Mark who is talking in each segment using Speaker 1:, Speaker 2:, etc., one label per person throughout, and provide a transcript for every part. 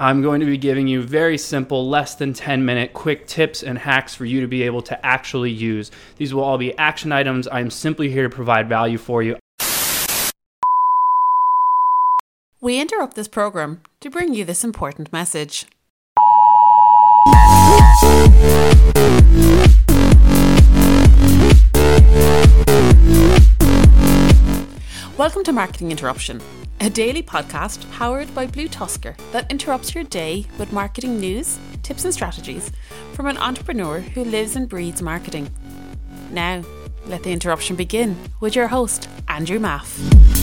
Speaker 1: I'm going to be giving you very simple, less than 10 minute quick tips and hacks for you to be able to actually use. These will all be action items. I'm simply here to provide value for you.
Speaker 2: We interrupt this program to bring you this important message. Welcome to Marketing Interruption, a daily podcast powered by BlueTuskr that interrupts your day with marketing news, tips, and strategies from an entrepreneur who lives and breathes marketing. Now, let the interruption begin with your host, Andrew Maff.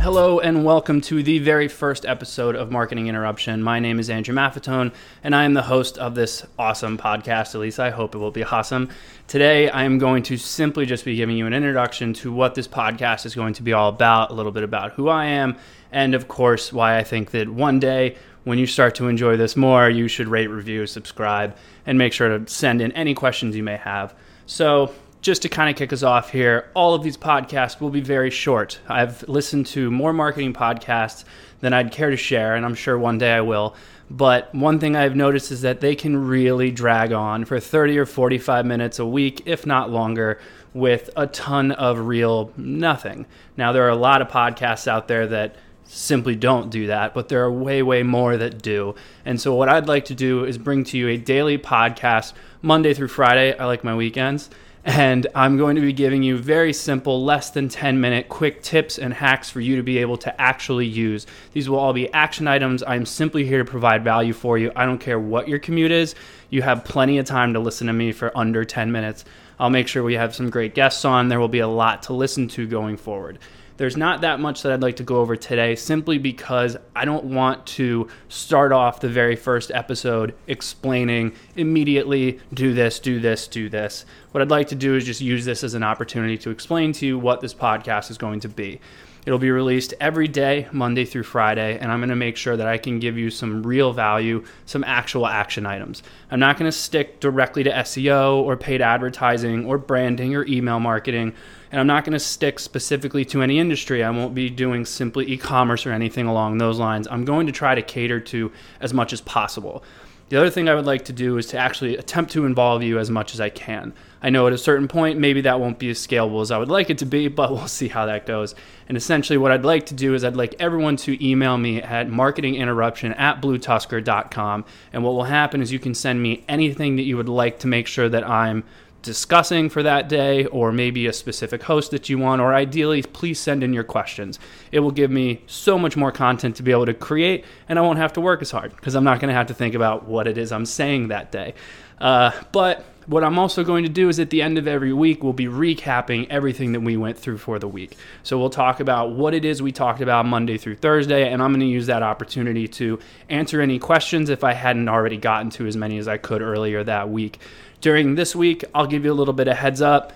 Speaker 1: Hello and welcome to the very first episode of Marketing Interruption. My name is Andrew Maffetone and I am the host of this awesome podcast. At least I hope it will be awesome. Today I am going to simply just be giving you an introduction to what this podcast is going to be all about, a little bit about who I am, and of course why I think that one day when you start to enjoy this more, you should rate, review, subscribe, and make sure to send in any questions you may have. So, just to kind of kick us off here, all of these podcasts will be very short. I've listened to more marketing podcasts than I'd care to share, and I'm sure one day I will. But one thing I've noticed is that they can really drag on for 30 or 45 minutes a week, if not longer, with a ton of real nothing. Now, there are a lot of podcasts out there that simply don't do that, but there are way, way more that do. And so, what I'd like to do is bring to you a daily podcast Monday through Friday. I like my weekends and I'm going to be giving you very simple, less than 10 minute quick tips and hacks for you to be able to actually use. These will all be action items. I'm simply here to provide value for you. I don't care what your commute is, you have plenty of time to listen to me for under 10 minutes. I'll make sure we have some great guests on. There will be a lot to listen to going forward. There's not that much that I'd like to go over today simply because I don't want to start off the very first episode explaining immediately do this, do this, do this. What I'd like to do is just use this as an opportunity to explain to you what this podcast is going to be. It'll be released every day, Monday through Friday, and I'm going to make sure that I can give you some real value, some actual action items. I'm not going to stick directly to SEO or paid advertising or branding or email marketing and I'm not going to stick specifically to any industry. I won't be doing simply e commerce or anything along those lines. I'm going to try to cater to as much as possible. The other thing I would like to do is to actually attempt to involve you as much as I can. I know at a certain point, maybe that won't be as scalable as I would like it to be, but we'll see how that goes. And essentially, what I'd like to do is I'd like everyone to email me at marketinginterruption at bluetuskr.com. And what will happen is you can send me anything that you would like to make sure that I'm discussing for that day, or maybe a specific host that you want, or ideally, please send in your questions. It will give me so much more content to be able to create, and I won't have to work as hard because I'm not going to have to think about what it is I'm saying that day. Uh, but what I'm also going to do is at the end of every week, we'll be recapping everything that we went through for the week. So we'll talk about what it is we talked about Monday through Thursday, and I'm going to use that opportunity to answer any questions if I hadn't already gotten to as many as I could earlier that week during this week. I'll give you a little bit of heads up.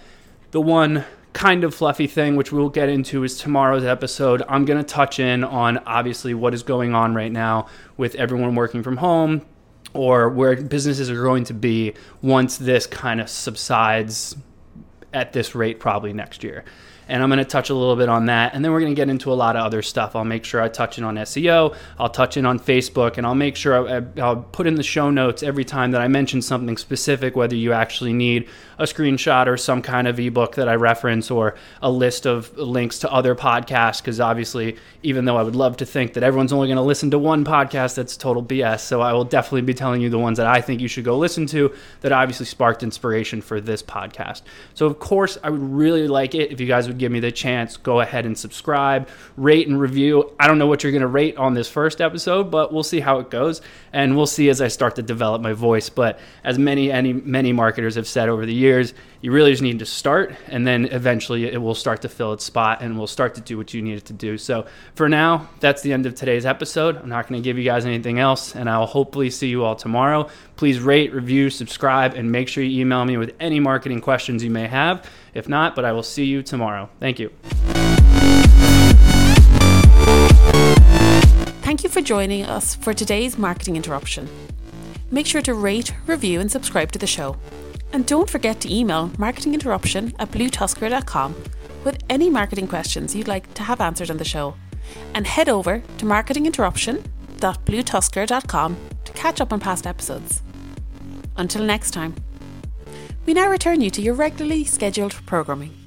Speaker 1: The one kind of fluffy thing, which we'll get into, is tomorrow's episode. I'm going to touch in on obviously what is going on right now with everyone working from home or where businesses are going to be once this kind of subsides at this rate, probably next year and I'm going to touch a little bit on that. And then we're going to get into a lot of other stuff. I'll make sure I touch in on SEO, I'll touch in on Facebook, and I'll make sure I, will put in the show notes every time that I mention something specific, whether you actually need a screenshot or some kind of ebook that I reference or a list of links to other podcasts. Because obviously, even though I would love to think that everyone's only going to listen to one podcast, that's total BS. So I will definitely be telling you the ones that I think you should go listen to that obviously sparked inspiration for this podcast. So, of course, I would really like it if you guys would would give me the chance, go ahead and subscribe, rate and review. I don't know what you're going to rate on this first episode, but we'll see how it goes, and we'll see as I start to develop my voice. But as many any many marketers have said over the years, you really just need to start, and then eventually it will start to fill its spot, and we'll start to do what you need it to do. So for now, that's the end of today's episode. I'm not going to give you guys anything else, and I'll hopefully see you all tomorrow. Please rate, review, subscribe, and make sure you email me with any marketing questions you may have. If not, but I will see you tomorrow. Thank you.
Speaker 2: Thank you for joining us for today's marketing interruption. Make sure to rate, review, and subscribe to the show. And don't forget to email marketinginterruption at bluetuskr.com with any marketing questions you'd like to have answered on the show. And head over to marketinginterruption shop.bluetuskr.com to catch up on past episodes. Until next time, we now return you to your regularly scheduled programming.